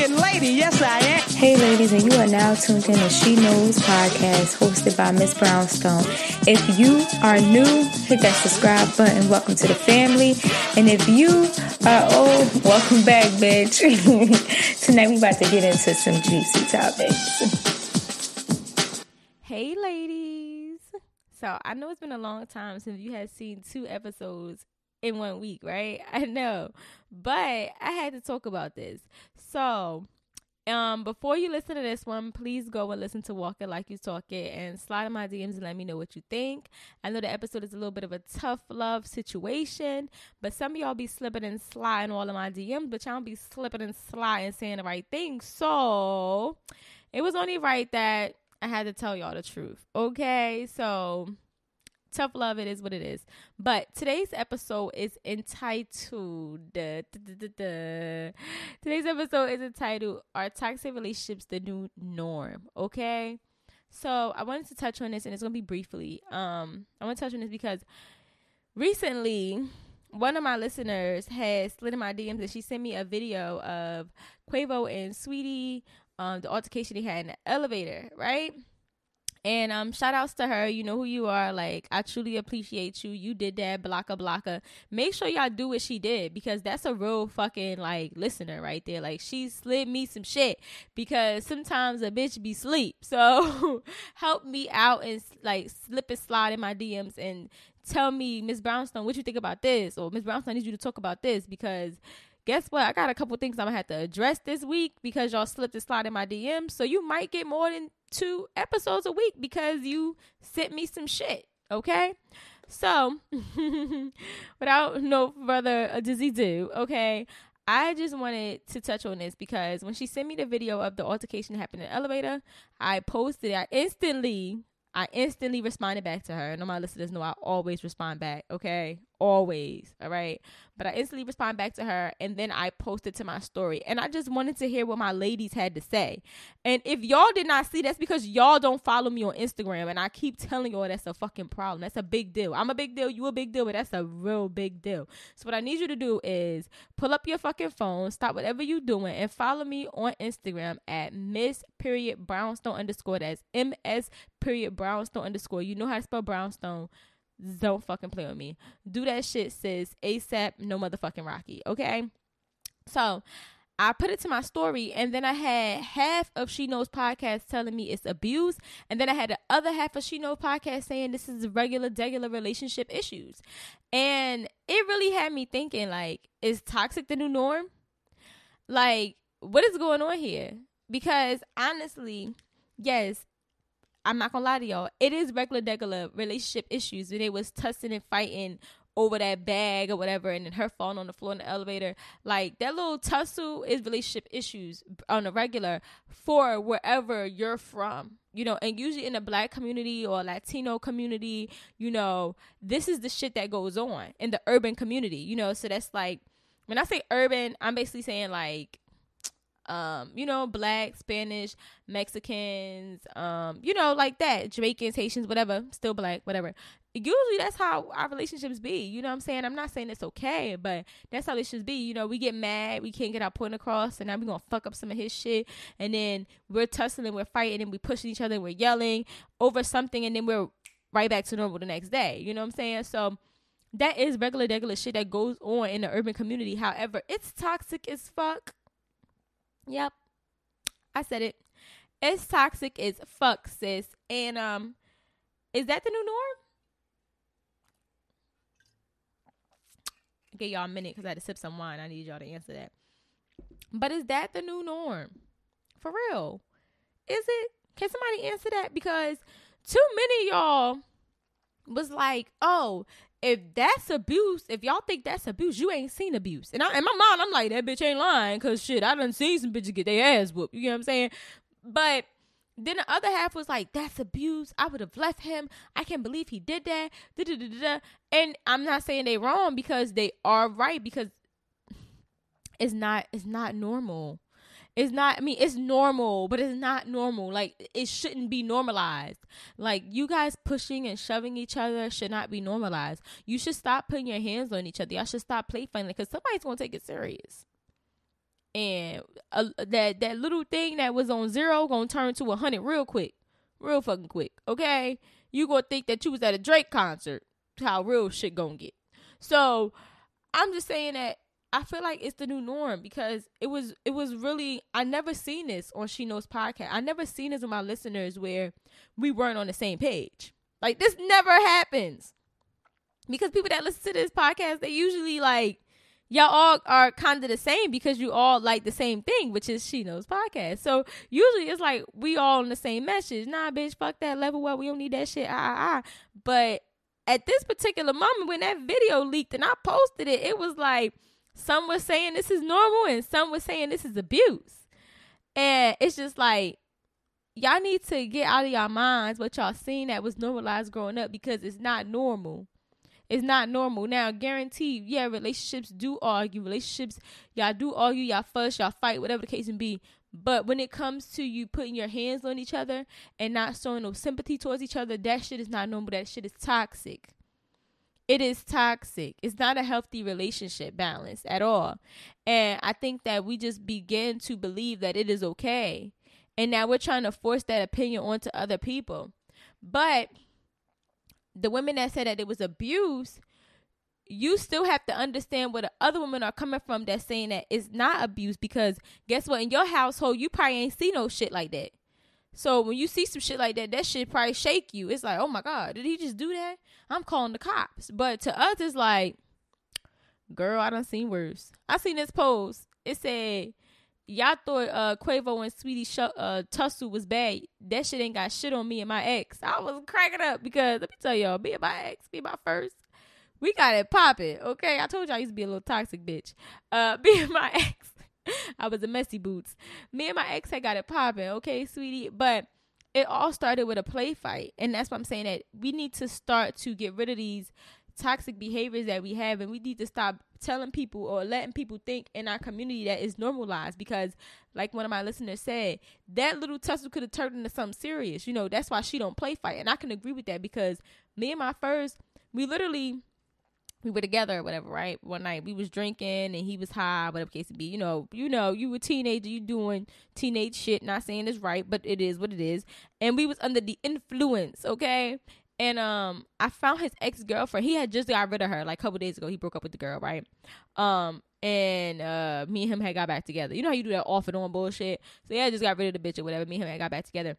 She's fucking lady. Yes, I am. Hey, ladies, and you are now tuned in to She Knows podcast hosted by Miss Brownstone. If you are new, hit that subscribe button. Welcome to the family. And if you are old, welcome back, bitch. Tonight, we about to get into some juicy topics. Hey, ladies. So I know it's been a long time since you had seen two episodes in one week, right? I know, but I had to talk about this. So, um, before you listen to this one, please go and listen to Walk It Like You Talk It and slide in my DMs and let me know what you think. I know the episode is a little bit of a tough love situation, but some of y'all be slipping and sliding all of my DMs, but y'all be slipping and sliding saying the right thing. So, it was only right that I had to tell y'all the truth. Okay, so tough love it is what it is. But today's episode is entitled da, da, da, da. today's episode is entitled are toxic relationships the new norm? Okay? So i wanted to touch on this and it's gonna be briefly. Um i want to touch on this because recently one of my listeners has slid in my dms and she sent me a video of quavo and Saweetie um the altercation they had in the elevator right and um, shout outs to her. You know who you are. Like, I truly appreciate you. You did that, blocka blocka. Make sure y'all do what she did because that's a real fucking like listener right there. Like, she slid me some shit because sometimes a bitch be sleep. So help me out and like slip and slide in my DMs and tell me, Miss Brownstone, what you think about this, or Miss Brownstone, I need you to talk about this because guess what? I got a couple things I'm gonna have to address this week because y'all slipped and slide in my DMs. So you might get more than two episodes a week because you sent me some shit. Okay. So without no further ado, do, okay. I just wanted to touch on this because when she sent me the video of the altercation that happened in the elevator, I posted it. I instantly I instantly responded back to her. And all my listeners know I always respond back, okay? Always, all right? But I instantly respond back to her and then I posted to my story. And I just wanted to hear what my ladies had to say. And if y'all did not see, that's because y'all don't follow me on Instagram. And I keep telling y'all that's a fucking problem. That's a big deal. I'm a big deal, you a big deal, but that's a real big deal. So what I need you to do is pull up your fucking phone, stop whatever you doing, and follow me on Instagram at Miss period Brownstone underscore. That's M-S period Brownstone underscore. You know how to spell Brownstone don't fucking play with me. Do that shit, sis. ASAP, no motherfucking Rocky. Okay. So I put it to my story, and then I had half of She Knows podcast telling me it's abuse, and then I had the other half of She Knows podcast saying this is regular, regular relationship issues, and it really had me thinking like, is toxic the new norm? Like, what is going on here? Because honestly, yes, I'm not gonna lie to y'all. It is regular, regular relationship issues. When they was tussling and fighting over that bag or whatever, and then her falling on the floor in the elevator. Like that little tussle is relationship issues on a regular for wherever you're from. You know, and usually in the black community or Latino community, you know, this is the shit that goes on in the urban community. You know, so that's like when I say urban, I'm basically saying like um, you know, black, Spanish, Mexicans, um, you know, like that, Jamaicans, Haitians, whatever, still black, whatever. Usually that's how our relationships be. You know what I'm saying? I'm not saying it's okay, but that's how it should be. You know, we get mad, we can't get our point across, and now we're gonna fuck up some of his shit, and then we're tussling, we're fighting, and we pushing each other, and we're yelling over something, and then we're right back to normal the next day. You know what I'm saying? So that is regular, regular shit that goes on in the urban community. However, it's toxic as fuck Yep. I said it. It's toxic as fuck, sis. And um is that the new norm? Get y'all a minute because I had to sip some wine. I need y'all to answer that. But is that the new norm? For real? Is it? Can somebody answer that? Because too many y'all was like, oh, if that's abuse, if y'all think that's abuse, you ain't seen abuse. And I, in my mind, I'm like, that bitch ain't lying, cause shit, I done seen some bitches get their ass whooped. You know what I'm saying? But then the other half was like, that's abuse. I would have left him. I can't believe he did that. Da-da-da-da-da. And I'm not saying they wrong because they are right because it's not it's not normal. It's not I mean it's normal, but it's not normal. Like it shouldn't be normalized. Like you guys pushing and shoving each other should not be normalized. You should stop putting your hands on each other. Y'all should stop play fighting because somebody's gonna take it serious and uh, that that little thing that was on zero gonna turn to a hundred real quick, real fucking quick. Okay, you gonna think that you was at a Drake concert. How real shit gonna get. So I'm just saying that I feel like it's the new norm because it was it was really I never seen this on She Knows podcast. I never seen this with my listeners where we weren't on the same page. Like this never happens. Because people that listen to this podcast, they usually like y'all all are kind of the same because you all like the same thing, which is She Knows podcast. So usually it's like we all on the same message. Nah, bitch, fuck that level up. We don't need that shit. Ah, ah, ah. But at this particular moment when that video leaked and I posted it, it was like some was saying this is normal and some was saying this is abuse. And it's just like y'all need to get out of y'all minds what y'all seen that was normalized growing up because it's not normal. It's not normal. Now, guaranteed, yeah, relationships do argue. Relationships, y'all do argue, y'all fuss, y'all fight, whatever the case may be. But when it comes to you putting your hands on each other and not showing no sympathy towards each other, that shit is not normal. That shit is toxic. It is toxic. It's not a healthy relationship balance at all. And I think that we just begin to believe that it is okay. And now we're trying to force that opinion onto other people. But the women that said that it was abuse, you still have to understand where the other women are coming from that's saying that it's not abuse because guess what? In your household, you probably ain't see no shit like that. So when you see some shit like that, that shit probably shake you. It's like, oh my God, did he just do that? I'm calling the cops. But to us, it's like, girl, I done seen worse. I seen this post. It said, y'all thought uh Quavo and Saweetie sh- uh tussle was bad. That shit ain't got shit on me and my ex. I was cracking up because let me tell y'all, me and my ex, me and my first, we got it popping. Okay, I told y'all I used to be a little toxic bitch. Uh, me and my ex, I was a messy boots. Me and my ex had got it popping. Okay, sweetie, but it all started with a play fight, and that's why I'm saying that we need to start to get rid of these toxic behaviors that we have and we need to stop telling people or letting people think in our community that is normalized because like one of my listeners said that little tussle could have turned into something serious you know that's why she don't play fight and i can agree with that because me and my first we literally we were together or whatever, right? One night we was drinking and he was high, whatever case it be. You know, you know, you were teenager, you doing teenage shit. Not saying it's right, but it is what it is. And we was under the influence, okay? And um, I found his ex girlfriend. He had just got rid of her like a couple days ago. He broke up with the girl, right? Um, and uh, me and him had got back together. You know how you do that off and on bullshit. So yeah, I just got rid of the bitch or whatever. Me and him had got back together.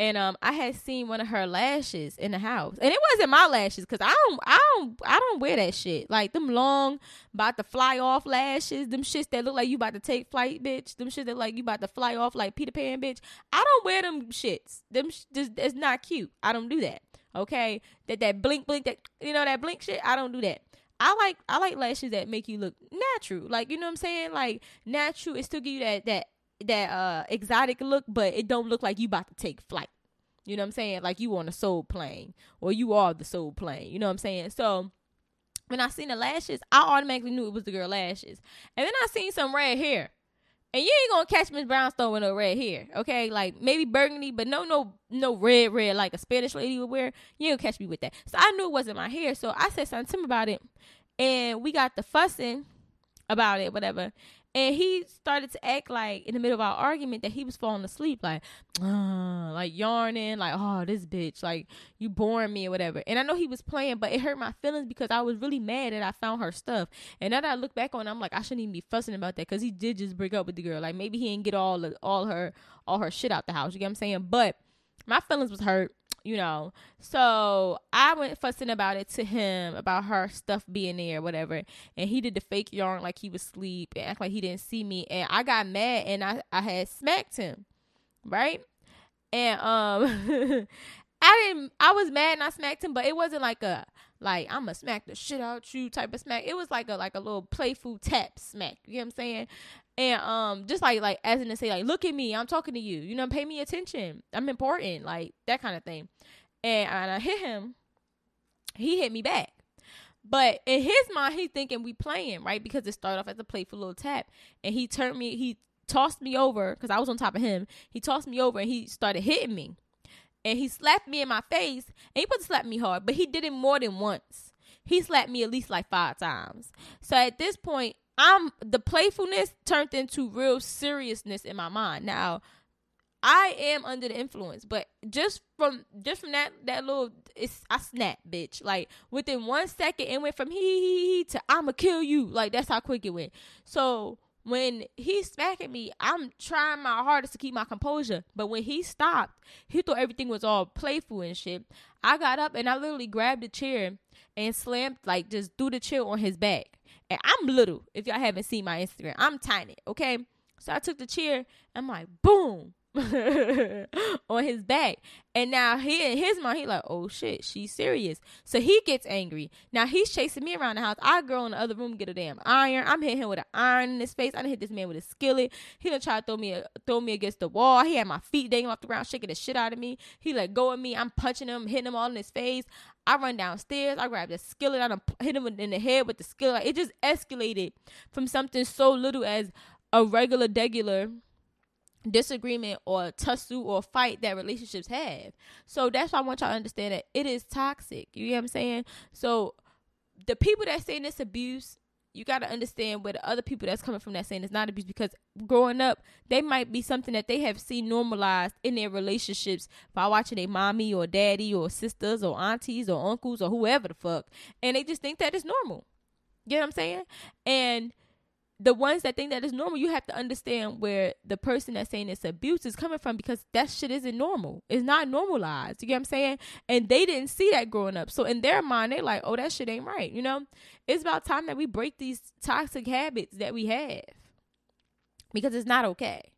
And um, I had seen one of her lashes in the house, and it wasn't my lashes because I don't, I don't, I don't wear that shit. Like them long, about to fly off lashes, them shits that look like you about to take flight, bitch. Them shits that like you about to fly off like Peter Pan, bitch. I don't wear them shits. Them sh- just it's not cute. I don't do that. Okay, that that blink blink that you know that blink shit. I don't do that. I like I like lashes that make you look natural. Like you know what I'm saying? Like natural. It still give you that that that uh exotic look, but it don't look like you about to take flight. You know what I'm saying? Like you on a soul plane or you are the soul plane. You know what I'm saying? So when I seen the lashes, I automatically knew it was the girl lashes. And then I seen some red hair. And you ain't gonna catch Miss Brownstone with no red hair, okay? Like maybe burgundy, but no, no, no red, red like a Spanish lady would wear. You ain't gonna catch me with that. So I knew it wasn't my hair. So I said something to him about it, and we got the fussing about it, whatever. And he started to act like in the middle of our argument that he was falling asleep, like, uh, like yarning, like, oh, this bitch, like you boring me or whatever. And I know he was playing, but it hurt my feelings because I was really mad that I found her stuff. And now that I look back on, it, I'm like, I shouldn't even be fussing about that because he did just break up with the girl. Like maybe he didn't get all of, all her all her shit out the house. You get what I'm saying? But my feelings was hurt you know. So I went fussing about it to him about her stuff being there, whatever. And he did the fake yarn like he was asleep and act like he didn't see me. And I got mad and I, I had smacked him. Right? And um I didn't. I was mad and I smacked him, but it wasn't like a like I'm gonna smack the shit out you type of smack. It was like a like a little playful tap smack. You know what I'm saying? And um, just like like as in to say like, look at me, I'm talking to you. You know, pay me attention. I'm important, like that kind of thing. And, and I hit him. He hit me back. But in his mind, he thinking we playing, right? Because it started off as a playful little tap. And he turned me, he tossed me over because I was on top of him. He tossed me over and he started hitting me and he slapped me in my face and he wasn't slapping me hard but he did it more than once he slapped me at least like five times so at this point i'm the playfulness turned into real seriousness in my mind now I am under the influence, but just from just from that that little, it's I snap, bitch. Like within one second, it went from he he he to I'ma kill you. Like that's how quick it went. So when he's smacking me, I'm trying my hardest to keep my composure. But when he stopped, he thought everything was all playful and shit. I got up and I literally grabbed the chair and slammed, like, just threw the chair on his back. And I'm little, if y'all haven't seen my Instagram. I'm tiny, okay? So I took the chair, I'm like, boom. on his back. And now he in his mind, he like, oh shit, she's serious. So he gets angry. Now he's chasing me around the house. I girl in the other room get a damn iron. I'm hitting him with an iron in his face. I done hit this man with a skillet. He done try to throw me a, throw me against the wall. He had my feet dangling off the ground, shaking the shit out of me. He let go of me. I'm punching him, hitting him all in his face. I run downstairs. I grab the skillet. I hit him in the head with the skillet. It just escalated from something so little as a regular, degular disagreement or tussle or fight that relationships have. So that's why I want y'all to understand that it is toxic. You know what I'm saying? So the people that saying this abuse, you got to understand where the other people that's coming from that saying it's not abuse because growing up, they might be something that they have seen normalized in their relationships by watching a mommy or daddy or sisters or aunties or uncles or whoever the fuck. And they just think that it's normal. You know what I'm saying? And the ones that think that is normal, you have to understand where the person that's saying it's abuse is coming from because that shit isn't normal. It's not normalized. You get what I'm saying? And they didn't see that growing up. So in their mind, they're like, oh, that shit ain't right. You know? It's about time that we break these toxic habits that we have. Because it's not okay.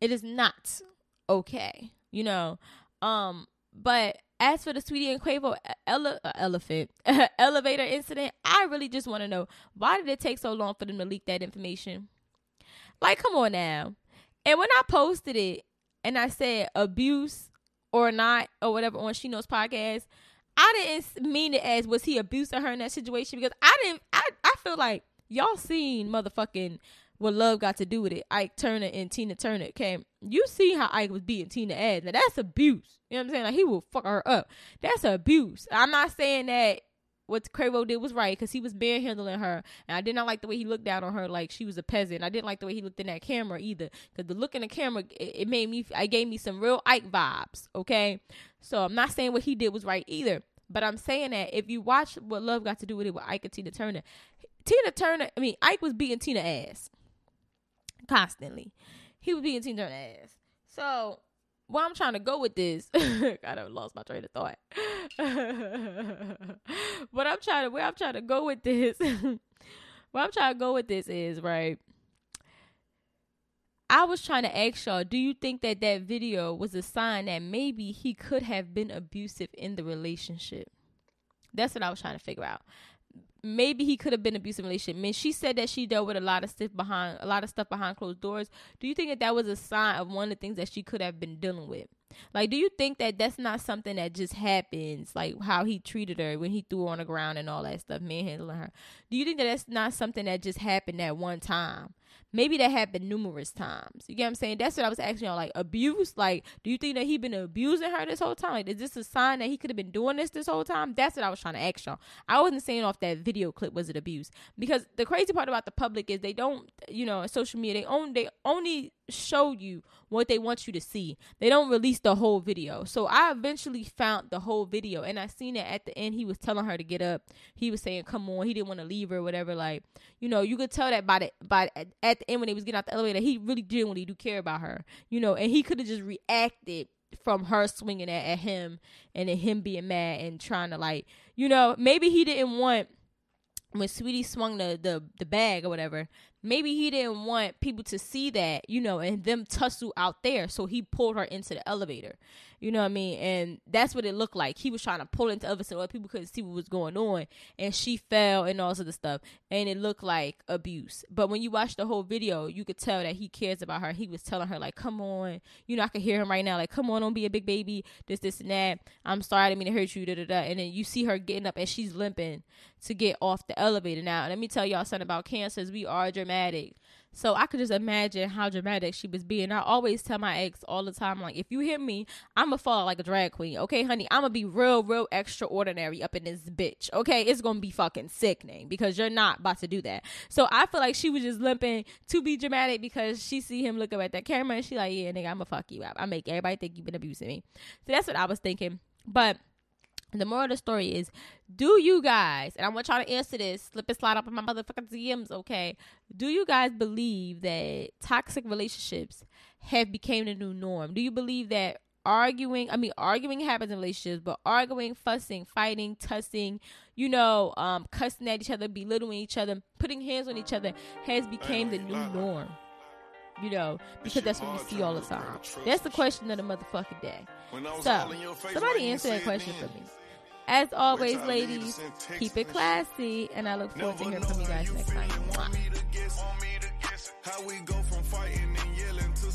It is not okay. You know? Um, but as for the Saweetie and Quavo ele- uh, elephant elevator incident, I really just want to know why did it take so long for them to leak that information? Like, come on now. And when I posted it and I said abuse or not or whatever on She Knows podcast, I didn't mean it as was he abusing her in that situation because I didn't. I I feel like y'all seen motherfucking what love got to do with it. Ike Turner and Tina Turner came. You see how Ike was beating Tina ass. Now that's abuse. You know what I'm saying? Like he will fuck her up. That's abuse. I'm not saying that what Quavo did was right because he was bare handling her, and I did not like the way he looked down on her like she was a peasant. I didn't like the way he looked in that camera either because the look in the camera it, it made me. I gave me some real Ike vibes. Okay, so I'm not saying what he did was right either. But I'm saying that if you watch what Love got to do with it with Ike and Tina Turner, Tina Turner, I mean Ike was beating Tina ass constantly. He was being Tina Turner ass. So where I'm trying to go with this, God, I lost my train of thought. but I'm trying to where I'm trying to go with this. where I'm trying to go with this is right. I was trying to ask y'all, do you think that that video was a sign that maybe he could have been abusive in the relationship? That's what I was trying to figure out maybe he could have been abusive relationship. I mean, she said that she dealt with a lot of stuff behind a lot of stuff behind closed doors. Do you think that that was a sign of one of the things that she could have been dealing with? Like, do you think that that's not something that just happens? Like how he treated her when he threw her on the ground and all that stuff, manhandling her. Do you think that that's not something that just happened at one time? Maybe that happened numerous times. You get what I'm saying? That's what I was asking y'all. Like abuse. Like, do you think that he been abusing her this whole time? Like, is this a sign that he could have been doing this this whole time? That's what I was trying to ask y'all. I wasn't saying off that video clip was it abuse because the crazy part about the public is they don't, you know, social media they own they only show you what they want you to see. They don't release the whole video. So I eventually found the whole video and I seen it at the end. He was telling her to get up. He was saying, "Come on." He didn't want to leave her, whatever. Like, you know, you could tell that by the by at the end when he was getting out the elevator, he really did genuinely do care about her. You know, and he could have just reacted from her swinging at, at him and then him being mad and trying to like, you know, maybe he didn't want when Saweetie swung the, the the bag or whatever, maybe he didn't want people to see that, you know, and them tussle out there. So he pulled her into the elevator. You know what I mean? And that's what it looked like. He was trying to pull into other so other people couldn't see what was going on. And she fell and all sort of stuff. And it looked like abuse. But when you watch the whole video, you could tell that he cares about her. He was telling her, like, come on. You know, I could hear him right now, like, come on, don't be a big baby. This, this, and that. I'm sorry, I didn't mean to hurt you. Da, da, da. And then you see her getting up and she's limping to get off the elevator. Now, let me tell y'all something about cancers. We are dramatic. So I could just imagine how dramatic she was being. I always tell my ex all the time, like, if you hit me, I'ma fall like a drag queen. Okay, honey, I'ma be real, real extraordinary up in this bitch. Okay, it's gonna be fucking sickening because you're not about to do that. So I feel like she was just limping to be dramatic because she see him look up at that camera and she like, yeah, nigga, I'ma fuck you up. I make everybody think you've been abusing me. So that's what I was thinking. But the moral of the story is do you guys and i want y'all to answer this slip and slide up in my motherfucking dms okay do you guys believe that toxic relationships have become the new norm do you believe that arguing i mean arguing happens in relationships but arguing fussing fighting tussing you know um cussing at each other belittling each other putting hands on each other has become the new norm you know, because that's what we see all the time. That's the question of the motherfucking day. So, somebody answer that question for me. As always, ladies, keep it classy, and I look forward to hearing from you guys next time. How we go from fighting and yelling to